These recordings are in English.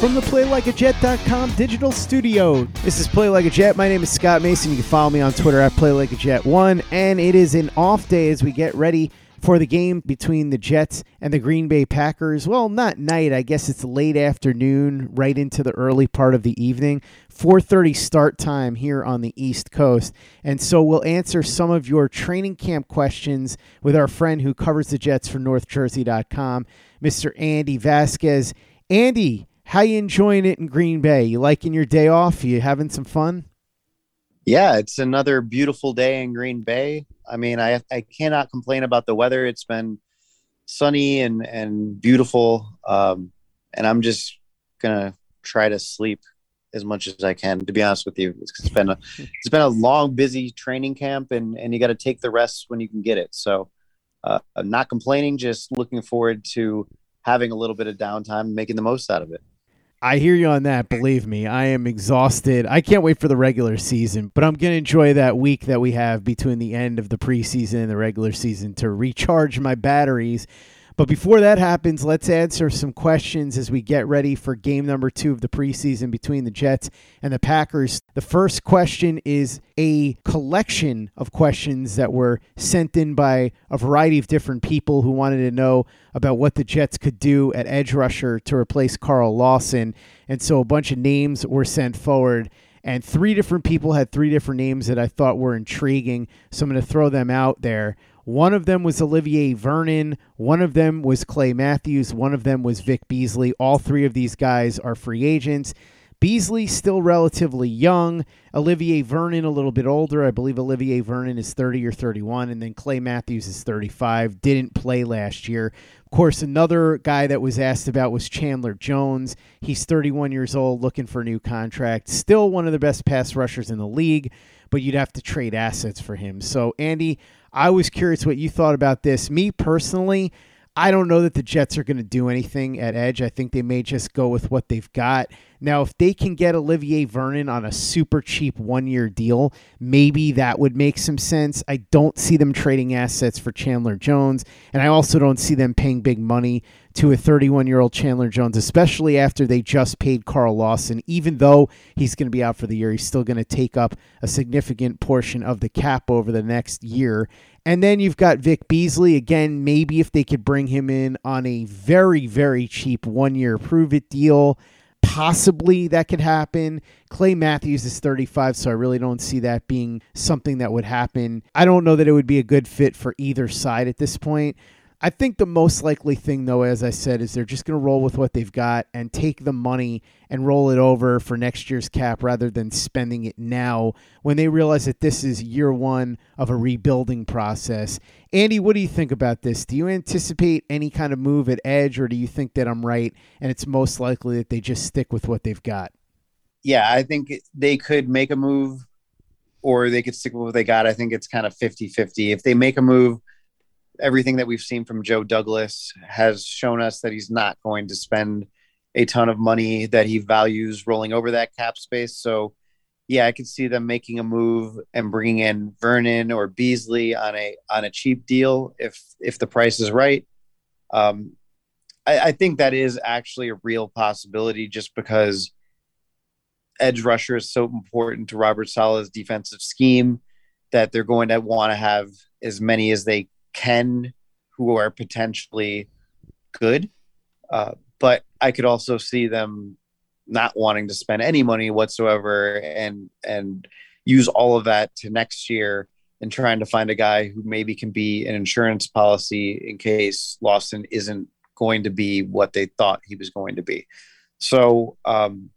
From the PlayLikeAJet.com digital studio, this is Play Like a Jet. My name is Scott Mason. You can follow me on Twitter at PlayLikeAJet1. And it is an off day as we get ready for the game between the Jets and the Green Bay Packers. Well, not night. I guess it's late afternoon, right into the early part of the evening. 4:30 start time here on the East Coast. And so we'll answer some of your training camp questions with our friend who covers the Jets for NorthJersey.com, Mr. Andy Vasquez. Andy, how you enjoying it in Green Bay? You liking your day off? You having some fun? Yeah, it's another beautiful day in Green Bay. I mean, I I cannot complain about the weather. It's been sunny and and beautiful, um, and I'm just gonna try to sleep as much as I can. To be honest with you, it's been a it's been a long, busy training camp, and and you got to take the rest when you can get it. So, uh, I'm not complaining. Just looking forward to having a little bit of downtime, making the most out of it. I hear you on that. Believe me, I am exhausted. I can't wait for the regular season, but I'm going to enjoy that week that we have between the end of the preseason and the regular season to recharge my batteries. But before that happens, let's answer some questions as we get ready for game number two of the preseason between the Jets and the Packers. The first question is a collection of questions that were sent in by a variety of different people who wanted to know about what the Jets could do at edge rusher to replace Carl Lawson. And so a bunch of names were sent forward. And three different people had three different names that I thought were intriguing. So I'm going to throw them out there. One of them was Olivier Vernon. One of them was Clay Matthews. One of them was Vic Beasley. All three of these guys are free agents. Beasley still relatively young. Olivier Vernon a little bit older. I believe Olivier Vernon is 30 or 31, and then Clay Matthews is 35. Didn't play last year. Of course, another guy that was asked about was Chandler Jones. He's 31 years old, looking for a new contract. Still one of the best pass rushers in the league, but you'd have to trade assets for him. So, Andy, I was curious what you thought about this. Me personally, I don't know that the Jets are going to do anything at edge. I think they may just go with what they've got. Now, if they can get Olivier Vernon on a super cheap one year deal, maybe that would make some sense. I don't see them trading assets for Chandler Jones, and I also don't see them paying big money to a 31 year old Chandler Jones, especially after they just paid Carl Lawson. Even though he's going to be out for the year, he's still going to take up a significant portion of the cap over the next year. And then you've got Vic Beasley. Again, maybe if they could bring him in on a very, very cheap one year prove it deal, possibly that could happen. Clay Matthews is 35, so I really don't see that being something that would happen. I don't know that it would be a good fit for either side at this point. I think the most likely thing, though, as I said, is they're just going to roll with what they've got and take the money and roll it over for next year's cap rather than spending it now when they realize that this is year one of a rebuilding process. Andy, what do you think about this? Do you anticipate any kind of move at edge, or do you think that I'm right and it's most likely that they just stick with what they've got? Yeah, I think they could make a move or they could stick with what they got. I think it's kind of 50 50. If they make a move, everything that we've seen from Joe Douglas has shown us that he's not going to spend a ton of money that he values rolling over that cap space. So, yeah, I could see them making a move and bringing in Vernon or Beasley on a on a cheap deal if if the price is right. Um, I, I think that is actually a real possibility, just because edge rusher is so important to Robert Saleh's defensive scheme that they're going to want to have as many as they can who are potentially good. Uh, but I could also see them not wanting to spend any money whatsoever and and use all of that to next year and trying to find a guy who maybe can be an insurance policy in case Lawson isn't going to be what they thought he was going to be. So um,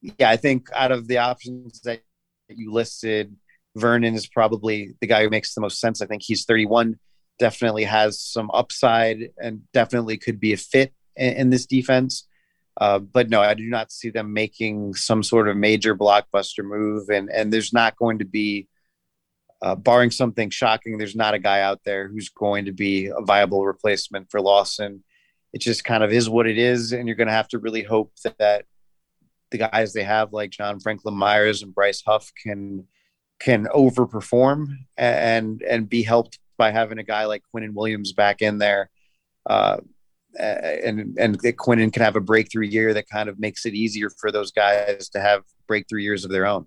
yeah, I think out of the options that you listed, Vernon is probably the guy who makes the most sense. I think he's 31, definitely has some upside, and definitely could be a fit in, in this defense. Uh, but no, I do not see them making some sort of major blockbuster move, and and there's not going to be, uh, barring something shocking, there's not a guy out there who's going to be a viable replacement for Lawson. It just kind of is what it is, and you're going to have to really hope that, that the guys they have, like John Franklin Myers and Bryce Huff, can can overperform and and be helped by having a guy like Quinnen Williams back in there. Uh, and and that Quinnen can have a breakthrough year that kind of makes it easier for those guys to have breakthrough years of their own.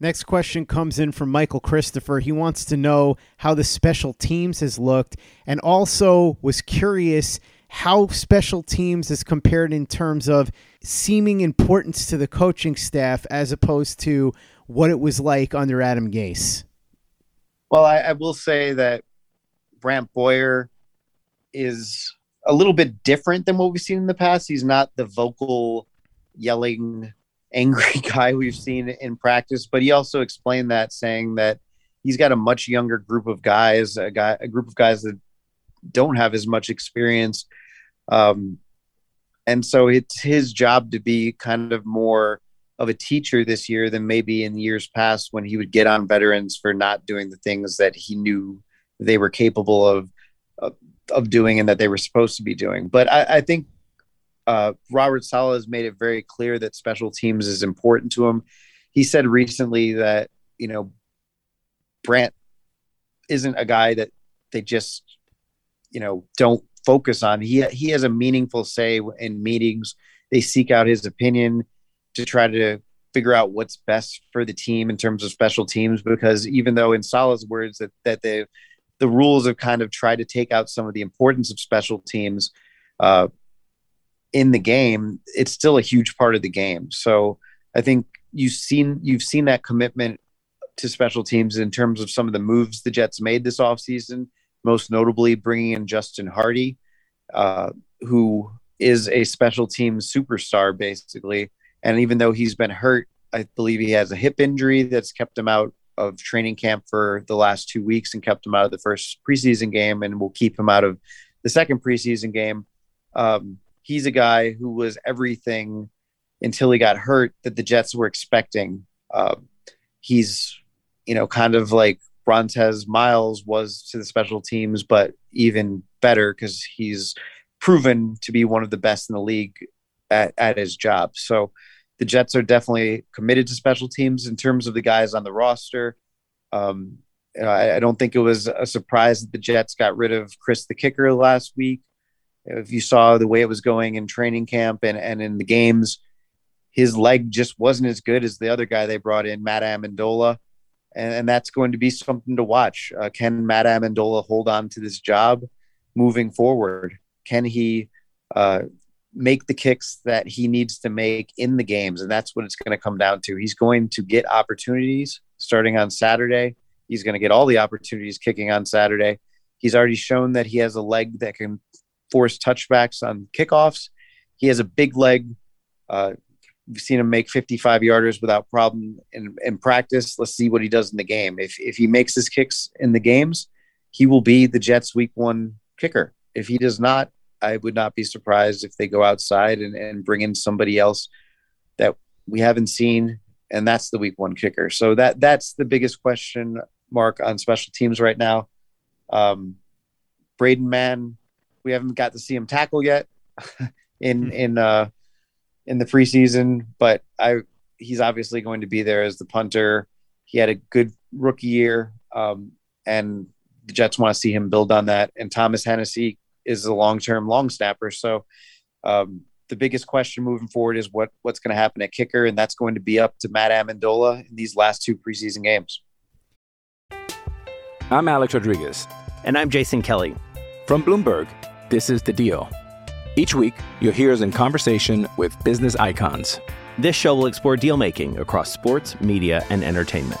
Next question comes in from Michael Christopher. He wants to know how the special teams has looked and also was curious how special teams is compared in terms of seeming importance to the coaching staff as opposed to what it was like under Adam Gase. Well, I, I will say that Brant Boyer is a little bit different than what we've seen in the past. He's not the vocal, yelling, angry guy we've seen in practice, but he also explained that saying that he's got a much younger group of guys, a guy, a group of guys that don't have as much experience. Um, and so it's his job to be kind of more of a teacher this year than maybe in years past when he would get on veterans for not doing the things that he knew they were capable of of, of doing and that they were supposed to be doing. But I, I think uh, Robert Saleh has made it very clear that special teams is important to him. He said recently that you know Brant isn't a guy that they just you know don't focus on. He he has a meaningful say in meetings. They seek out his opinion to try to figure out what's best for the team in terms of special teams because even though in Saleh's words that that they the rules have kind of tried to take out some of the importance of special teams uh, in the game, it's still a huge part of the game. So I think you've seen you've seen that commitment to special teams in terms of some of the moves the Jets made this offseason, most notably bringing in Justin Hardee, uh, who is a special teams superstar, basically. And even though he's been hurt, I believe he has a hip injury that's kept him out of training camp for the last two weeks and kept him out of the first preseason game and will keep him out of the second preseason game. Um, he's a guy who was everything until he got hurt that the Jets were expecting. Uh, he's, you know, kind of like Brontez Miles was to the special teams, but even better because he's proven to be one of the best in the league at, at his job. So the Jets are definitely committed to special teams in terms of the guys on the roster. Um, I, I, don't think it was a surprise that the Jets got rid of Chris the kicker last week. If you saw the way it was going in training camp and, and in the games, his leg just wasn't as good as the other guy they brought in, Matt Ammendola. And, and that's going to be something to watch. Uh, can Matt Ammendola hold on to this job moving forward? Can he uh, make the kicks that he needs to make in the games? And that's what it's going to come down to. He's going to get opportunities starting on Saturday. He's going to get all the opportunities kicking on Saturday. He's already shown that he has a leg that can force touchbacks on kickoffs. He has a big leg. Uh, we've seen him make 55 yarders without problem in, in practice. Let's see what he does in the game. If, if he makes his kicks in the games, he will be the Jets week one kicker. If he does not, I would not be surprised if they go outside and, and bring in somebody else that we haven't seen, and that's the week one kicker. So that that's the biggest question mark on special teams right now. Um, Braden Mann, we haven't got to see him tackle yet in hmm. in uh, in the preseason, but I he's obviously going to be there as the punter. He had a good rookie year, um, and the Jets want to see him build on that. And Thomas Hennessy is a long term long snapper. So um, the biggest question moving forward is what what's going to happen at kicker, and that's going to be up to Matt Ammendola in these last two preseason games. I'm Alex Rodriguez, and I'm Jason Kelly from Bloomberg. This is the Deal. Each week, you'll hear us in conversation with business icons. This show will explore deal making across sports, media, and entertainment.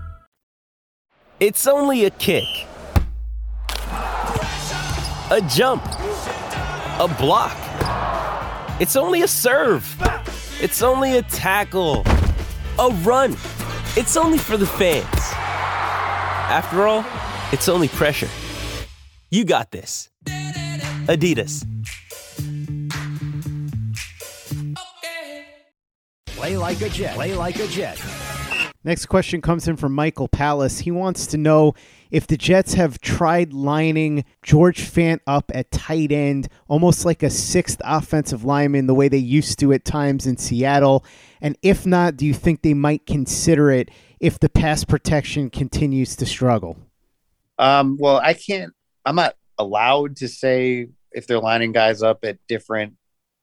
It's only a kick, a jump, a block. It's only a serve. It's only a tackle, a run. It's only for the fans. After all, it's only pressure. You got this. Adidas. Play like a Jet. Play like a Jet. Next question comes in from Michael Palace. He wants to know if the Jets have tried lining George Fant up at tight end, almost like a sixth offensive lineman, the way they used to at times in Seattle. And if not, do you think they might consider it if the pass protection continues to struggle? Um, well, I can't, I'm not allowed to say if they're lining guys up at different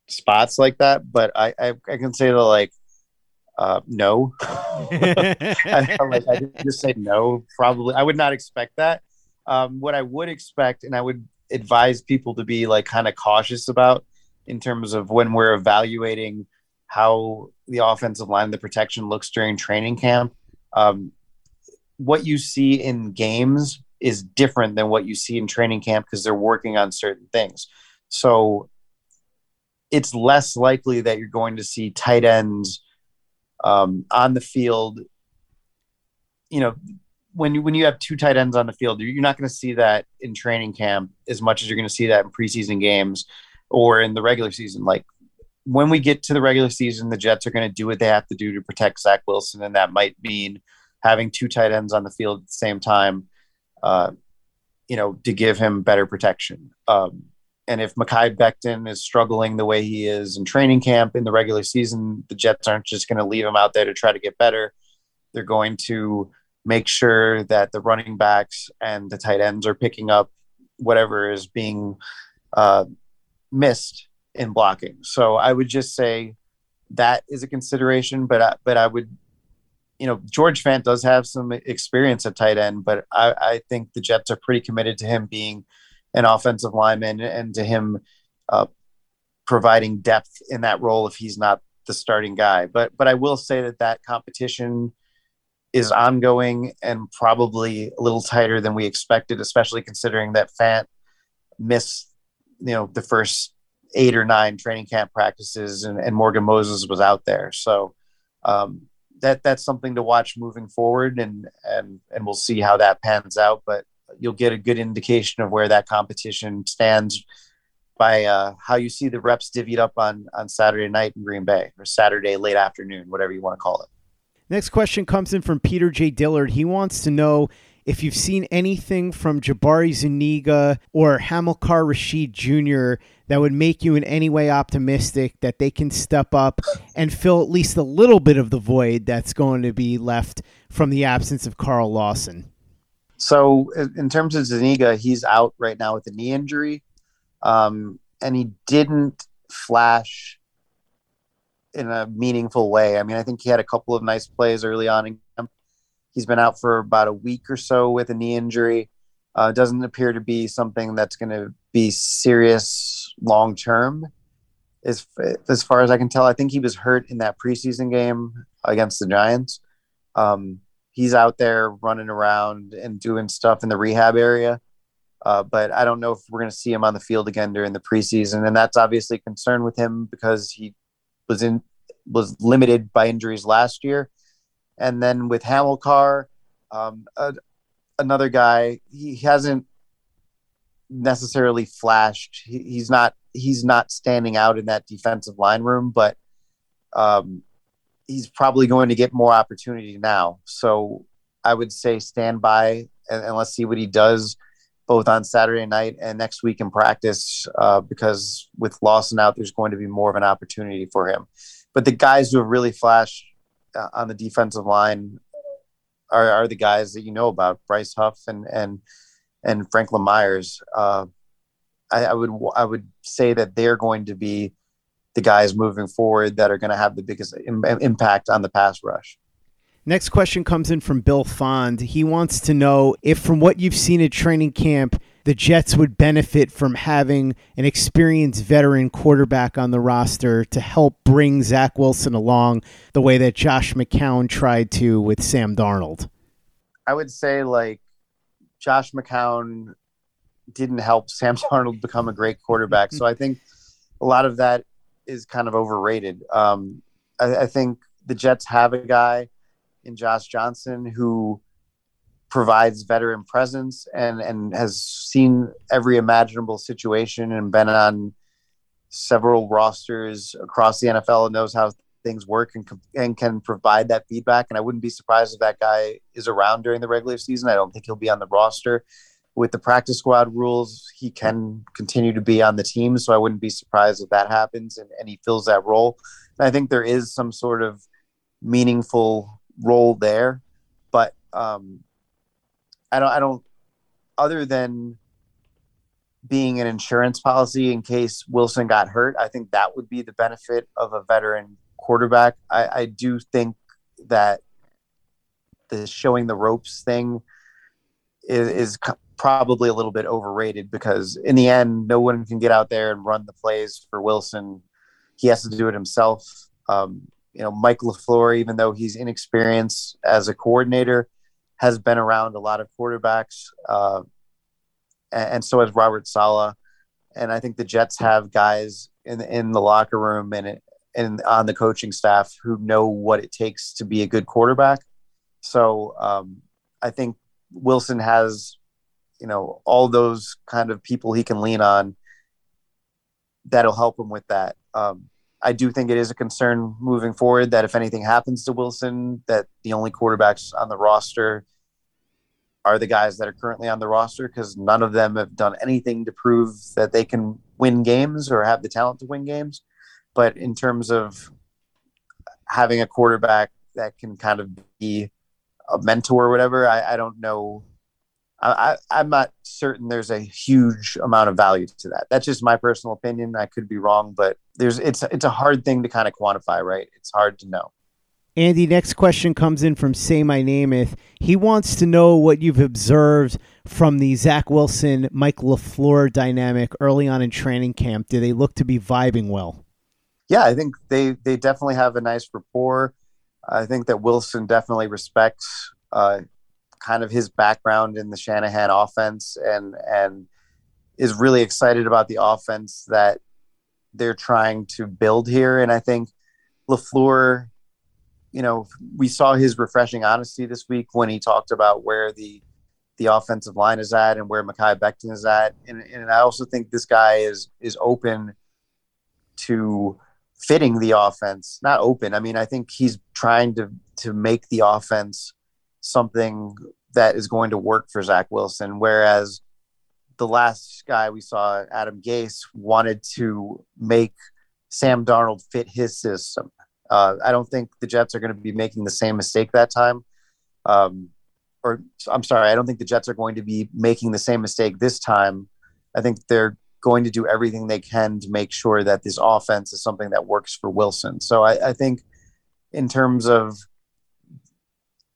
spots like that, but I, I, I can say that like uh, no. I, like, I just say no. Probably, I would not expect that. Um, what I would expect, and I would advise people to be like kind of cautious about in terms of when we're evaluating how the offensive line, the protection looks during training camp. Um, what you see in games is different than what you see in training camp because they're working on certain things. So it's less likely that you're going to see tight ends um, on the field. You know, when you when you have two tight ends on the field, you're not going to see that in training camp as much as you're going to see that in preseason games or in the regular season. Like when we get to the regular season, the Jets are going to do what they have to do to protect Zach Wilson, and that might mean having two tight ends on the field at the same time. Uh, you know, to give him better protection. Um, and if Mekhi Becton is struggling the way he is in training camp in the regular season, the Jets aren't just going to leave him out there to try to get better. They're going to make sure that the running backs and the tight ends are picking up whatever is being uh, missed in blocking. So I would just say that is a consideration, but I, but I would, you know, George Fant does have some experience at tight end, but I, I think the Jets are pretty committed to him being an offensive lineman and to him uh, providing depth in that role if he's not the starting guy. But but I will say that that competition is ongoing and probably a little tighter than we expected, especially considering that Fant missed you know the first eight or nine training camp practices and, and Morgan Moses was out there. So um, that that's something to watch moving forward and and and we'll see how that pans out. But you'll get a good indication of where that competition stands by uh, how you see the reps divvied up on on Saturday night in Green Bay or Saturday late afternoon, whatever you want to call it. Next question comes in from Peter J. Dillard. He wants to know if you've seen anything from Jabari Zuniga or Hamilcar Rashed Jr. that would make you in any way optimistic that they can step up and fill at least a little bit of the void that's going to be left from the absence of Carl Lawson. So in terms of Zuniga, he's out right now with a knee injury, um, and he didn't flash in a meaningful way. I mean, I think he had a couple of nice plays early on in camp. He's been out for about a week or so with a knee injury. Uh, doesn't appear to be something that's going to be serious long term. As, as far as I can tell, I think he was hurt in that preseason game against the Giants. Um, he's out there running around and doing stuff in the rehab area. Uh, but I don't know if we're going to see him on the field again during the preseason, and that's obviously a concern with him because he was in was limited by injuries last year, and then with Hamilcar, um, another guy, he hasn't necessarily flashed. He, he's not he's not standing out in that defensive line room, but um, he's probably going to get more opportunity now. So I would say stand by and, and let's see what he does both on Saturday night and next week in practice uh, because with Lawson out, there's going to be more of an opportunity for him. But the guys who have really flashed uh, on the defensive line are, are, the guys that you know about, Bryce Huff and and and Franklin Myers. Uh, I, I would I would say that they're going to be the guys moving forward that are going to have the biggest Im- impact on the pass rush. Next question comes in from Bill Fond. He wants to know if, from what you've seen at training camp, the Jets would benefit from having an experienced veteran quarterback on the roster to help bring Zach Wilson along the way that Josh McCown tried to with Sam Darnold. I would say, like, Josh McCown didn't help Sam Darnold become a great quarterback. so I think a lot of that is kind of overrated. Um, I, I think the Jets have a guy in Josh Johnson who provides veteran presence and and has seen every imaginable situation and been on several rosters across the NFL and knows how things work and, and can provide that feedback. And I wouldn't be surprised if that guy is around during the regular season. I don't think he'll be on the roster with the practice squad rules, he can continue to be on the team. So I wouldn't be surprised if that happens and, and he fills that role. And I think there is some sort of meaningful role there, but um, I don't, I don't, other than being an insurance policy in case Wilson got hurt, I think that would be the benefit of a veteran quarterback. I, I do think that the showing the ropes thing is, is probably a little bit overrated because in the end, no one can get out there and run the plays for Wilson. He has to do it himself. Um, you know, Mike LaFleur, even though he's inexperienced as a coordinator, has been around a lot of quarterbacks, uh, and, and, so has Robert Saleh. And I think the Jets have guys in in the locker room and and on the coaching staff who know what it takes to be a good quarterback. So um, I think Wilson has you know all those kind of people he can lean on that'll help him with that um, i do think it is a concern moving forward that if anything happens to wilson that the only quarterbacks on the roster are the guys that are currently on the roster because none of them have done anything to prove that they can win games or have the talent to win games. But in terms of having a quarterback that can kind of be a mentor or whatever, I, I don't know. I, I, I'm not certain there's a huge amount of value to that. That's just my personal opinion. I could be wrong, but there's it's it's a hard thing to kind of quantify, right? It's hard to know. Andy, next question comes in from Say My Nameth. He wants to know what you've observed from the Zach Wilson, Mike LaFleur dynamic early on in training camp. Do they look to be vibing well? Yeah, I think they they definitely have a nice rapport. I think that Wilson definitely respects uh, kind of his background in the Shanahan offense and and is really excited about the offense that they're trying to build here. And I think LaFleur you know, we saw his refreshing honesty this week when he talked about where the the offensive line is at and where Mekhi Becton is at, and, and I also think this guy is is open to fitting the offense. Not open. I mean, I think he's trying to to make the offense something that is going to work for Zach Wilson, whereas the last guy we saw, Adam Gase, wanted to make Sam Darnold fit his system. Uh, I don't think the Jets are going to be making the same mistake that time. Um, or I'm sorry, I don't think the Jets are going to be making the same mistake this time. I think they're going to do everything they can to make sure that this offense is something that works for Wilson. So I, I think in terms of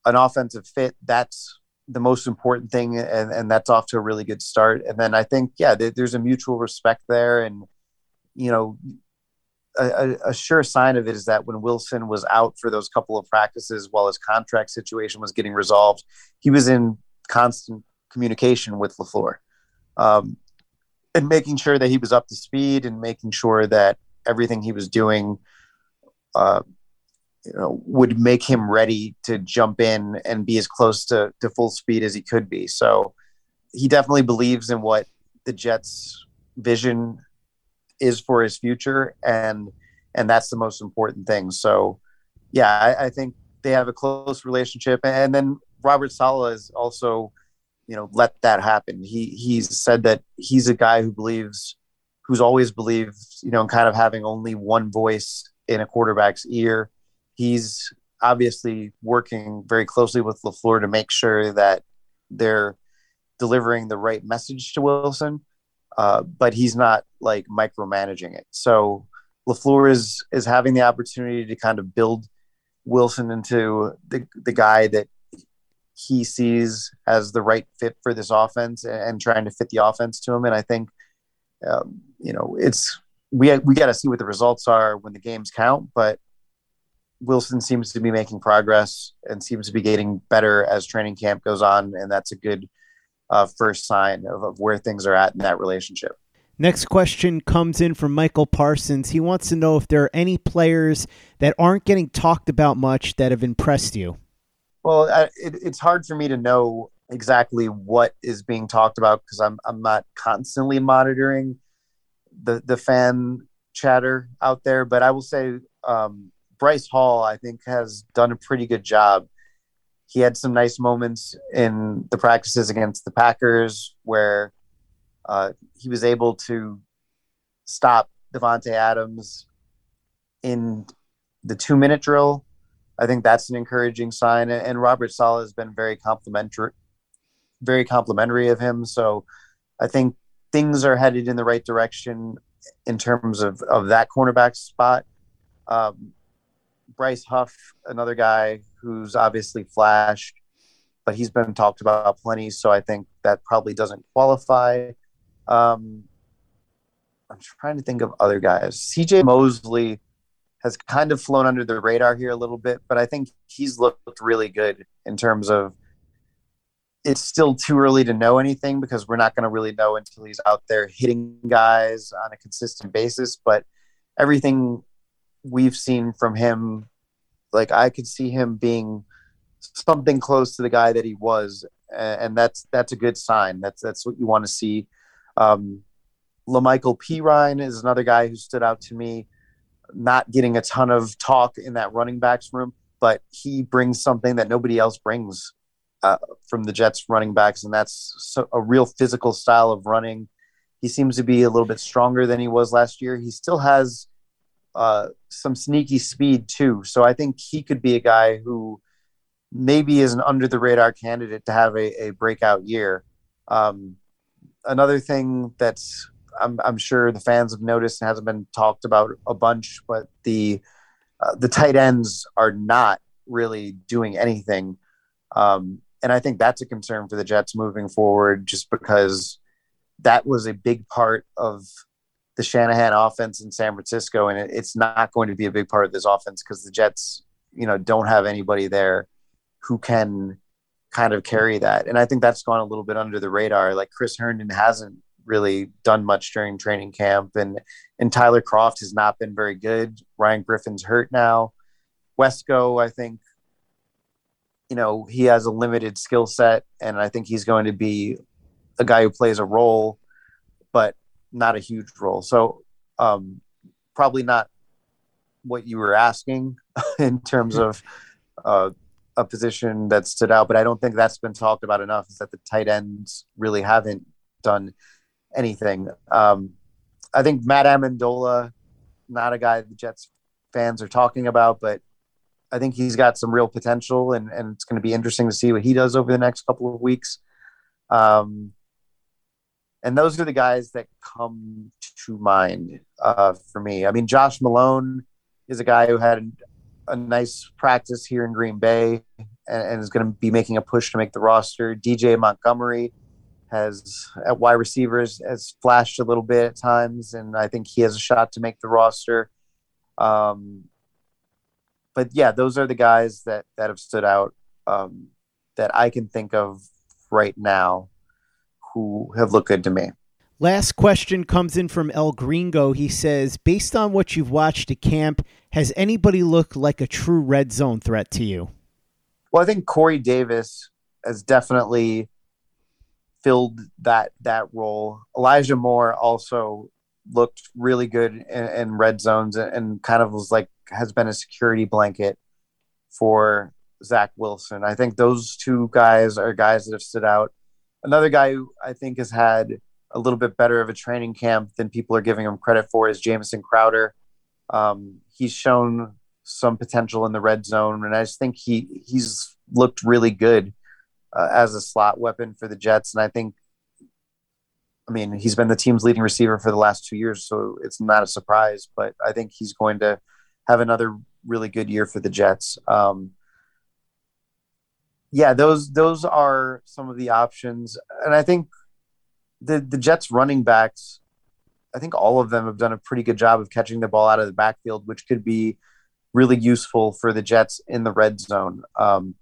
an offensive fit, that's the most important thing, and, and that's off to a really good start. And then I think, yeah, there's a mutual respect there, and you know, a, a, sure sign of it is that when Wilson was out for those couple of practices while his contract situation was getting resolved, he was in constant communication with LaFleur um, and making sure that he was up to speed and making sure that everything he was doing uh, you know, would make him ready to jump in and be as close to, to full speed as he could be. So he definitely believes in what the Jets' vision is for his future, and and that's the most important thing. So, yeah, I, I think they have a close relationship, and then Robert Saleh is also, you know, let that happen. He he's said that he's a guy who believes, who's always believed, you know, in kind of having only one voice in a quarterback's ear. He's obviously working very closely with LaFleur to make sure that they're delivering the right message to Wilson uh, but he's not like micromanaging it. So LaFleur is is having the opportunity to kind of build Wilson into the the guy that he sees as the right fit for this offense and, and trying to fit the offense to him. And I think um, you know it's we we got to see what the results are when the games count, but. Wilson seems to be making progress and seems to be getting better as training camp goes on, and that's a good uh, first sign of, of where things are at in that relationship. Next question comes in from Michael Parsons. He wants to know if there are any players that aren't getting talked about much that have impressed you. Well, I, it, it's hard for me to know exactly what is being talked about because I'm I'm not constantly monitoring the the fan chatter out there. But I will say um, Bryce Hall, I think, has done a pretty good job he had some nice moments in the practices against the Packers where uh, he was able to stop Davante Adams in the two minute drill. I think that's an encouraging sign. And Robert Saleh has been very complimentary, very complimentary of him. So I think things are headed in the right direction in terms of, of that cornerback spot. Um, Bryce Huff, another guy who's obviously flashed, but he's been talked about plenty. So I think that probably doesn't qualify. Um, I'm trying to think of other guys. CJ Mosley has kind of flown under the radar here a little bit, but I think he's looked really good in terms of it's still too early to know anything because we're not going to really know until he's out there hitting guys on a consistent basis. But everything we've seen from him, like I could see him being something close to the guy that he was, and that's that's a good sign. That's that's what you want to see. Um, La'Mical Perine is another guy who stood out to me, not getting a ton of talk in that running backs room, but he brings something that nobody else brings uh, from the Jets running backs, and that's so, a real physical style of running. He seems to be a little bit stronger than he was last year. He still has uh, some sneaky speed too. So I think he could be a guy who maybe is an under the radar candidate to have a, a breakout year. Um, another thing that's I'm, I'm sure the fans have noticed and hasn't been talked about a bunch, but the uh, the tight ends are not really doing anything, um, and I think that's a concern for the Jets moving forward, just because that was a big part of the Shanahan offense in San Francisco, and it, it's not going to be a big part of this offense because the Jets, you know, don't have anybody there who can kind of carry that. And I think that's gone a little bit under the radar. Like Chris Herndon hasn't really done much during training camp, and and Tyler Kroft has not been very good. Ryan Griffin's hurt now. Wesco, I think, you know, he has a limited skill set, and I think he's going to be a guy who plays a role, but not a huge role. So um, probably not what you were asking in terms of uh, a position that stood out, but I don't think that's been talked about enough. Is that the tight ends really haven't done anything. Um, I think Matt Ammendola, not a guy the Jets fans are talking about, but I think he's got some real potential, and, and it's going to be interesting to see what he does over the next couple of weeks. Um, and those are the guys that come to mind uh, for me. I mean, Josh Malone is a guy who had a nice practice here in Green Bay and, and is going to be making a push to make the roster. DJ Montgomery has at wide receivers has flashed a little bit at times, and I think he has a shot to make the roster. Um, but yeah, those are the guys that that have stood out um, that I can think of right now who have looked good to me. Last question comes in from El Gringo. He says, based on what you've watched at camp, has anybody looked like a true red zone threat to you? Well, I think Corey Davis has definitely filled that that role. Elijah Moore also looked really good in, in red zones and, and kind of was like has been a security blanket for Zach Wilson. I think those two guys are guys that have stood out. Another guy who I think has had a little bit better of a training camp than people are giving him credit for is Jamison Crowder. Um, he's shown some potential in the red zone, and I just think he he's looked really good uh, as a slot weapon for the Jets. And I think, I mean, he's been the team's leading receiver for the last two years, so it's not a surprise. But I think he's going to have another really good year for the Jets. Um, yeah, those those are some of the options, and I think the the Jets running backs, I think all of them have done a pretty good job of catching the ball out of the backfield, which could be really useful for the Jets in the red zone. Um,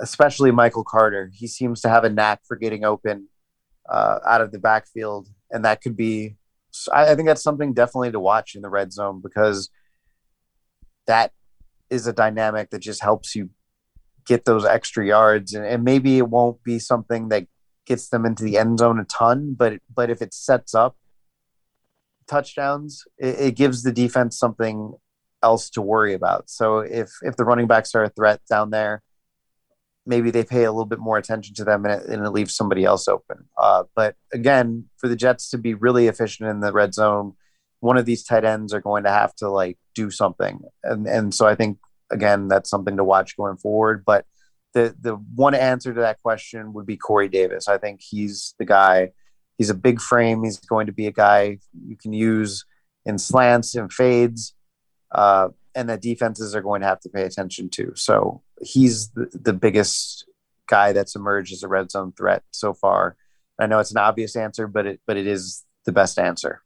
especially Michael Carter, he seems to have a knack for getting open uh, out of the backfield, and that could be. I, I think that's something definitely to watch in the red zone because that is a dynamic that just helps you get those extra yards and, and, maybe it won't be something that gets them into the end zone a ton but but if it sets up touchdowns it, it gives the defense something else to worry about. So if if the running backs are a threat down there maybe they pay a little bit more attention to them and it, and it leaves somebody else open. Uh, but again for the jets to be really efficient in the red zone one of these tight ends are going to have to like do something. And and so i think again, that's something to watch going forward. But the the one answer to that question would be Corey Davis. I think he's the guy. He's a big frame. He's going to be a guy you can use in slants and fades, uh, and that defenses are going to have to pay attention to. So he's the, the biggest guy that's emerged as a red zone threat so far. I know it's an obvious answer, but it but it is the best answer.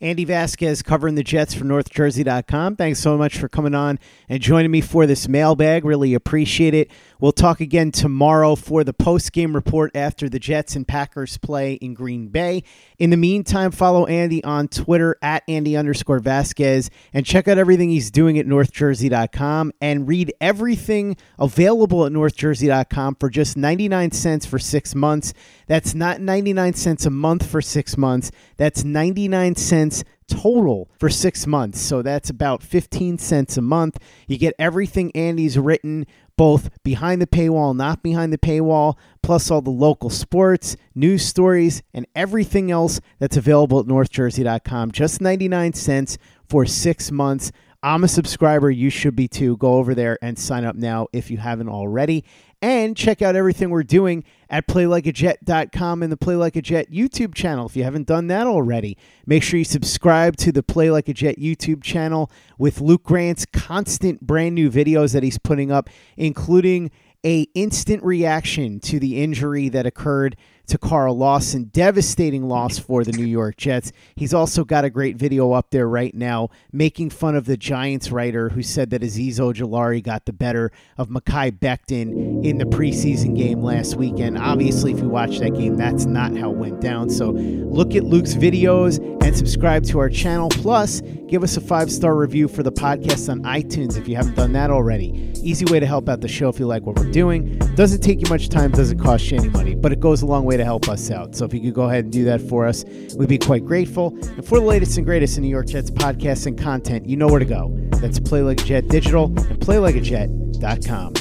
Andy Vasquez covering the Jets for NorthJersey.com. Thanks so much for coming on and joining me for this mailbag. Really appreciate it. We'll talk again tomorrow for the post game report after the Jets and Packers play in Green Bay. In the meantime, follow Andy on Twitter at Andy underscore Vasquez and check out everything he's doing at NorthJersey.com and read everything available at NorthJersey.com for just 99 cents for six months. That's not 99 cents a month for six months. That's 99 cents total for six months. So that's about 15 cents a month. You get everything Andy's written both behind the paywall, not behind the paywall, plus all the local sports, news stories, and everything else that's available at northjersey.com. Just 99 cents for six months. I'm a subscriber. You should be too. Go over there and sign up now if you haven't already. And check out everything we're doing at playlikeajet.com and the Play Like a Jet YouTube channel if you haven't done that already. Make sure you subscribe to the Play Like a Jet YouTube channel with Luke Grant's constant brand new videos that he's putting up, including a instant reaction to the injury that occurred to Carl Lawson. Devastating loss for the New York Jets. He's also got a great video up there right now making fun of the Giants writer who said that Azeez Ojulari got the better of Mekhi Becton in the preseason game last weekend. Obviously, if you watch that game, that's not how it went down. So look at Luke's videos and subscribe to our channel. Plus, give us a five star review for the podcast on iTunes if you haven't done that already. Easy way to help out the show if you like what we're doing. Doesn't take you much time, doesn't cost you any money, but it goes a long way to help us out. So if you could go ahead and do that for us, we'd be quite grateful. And for the latest and greatest in New York Jets podcasts and content, you know where to go. That's Play Like a Jet Digital and PlayLikeAJet.com.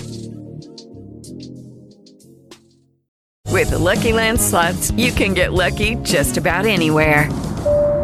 With the Lucky Land slots, you can get lucky just about anywhere.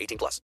18 plus.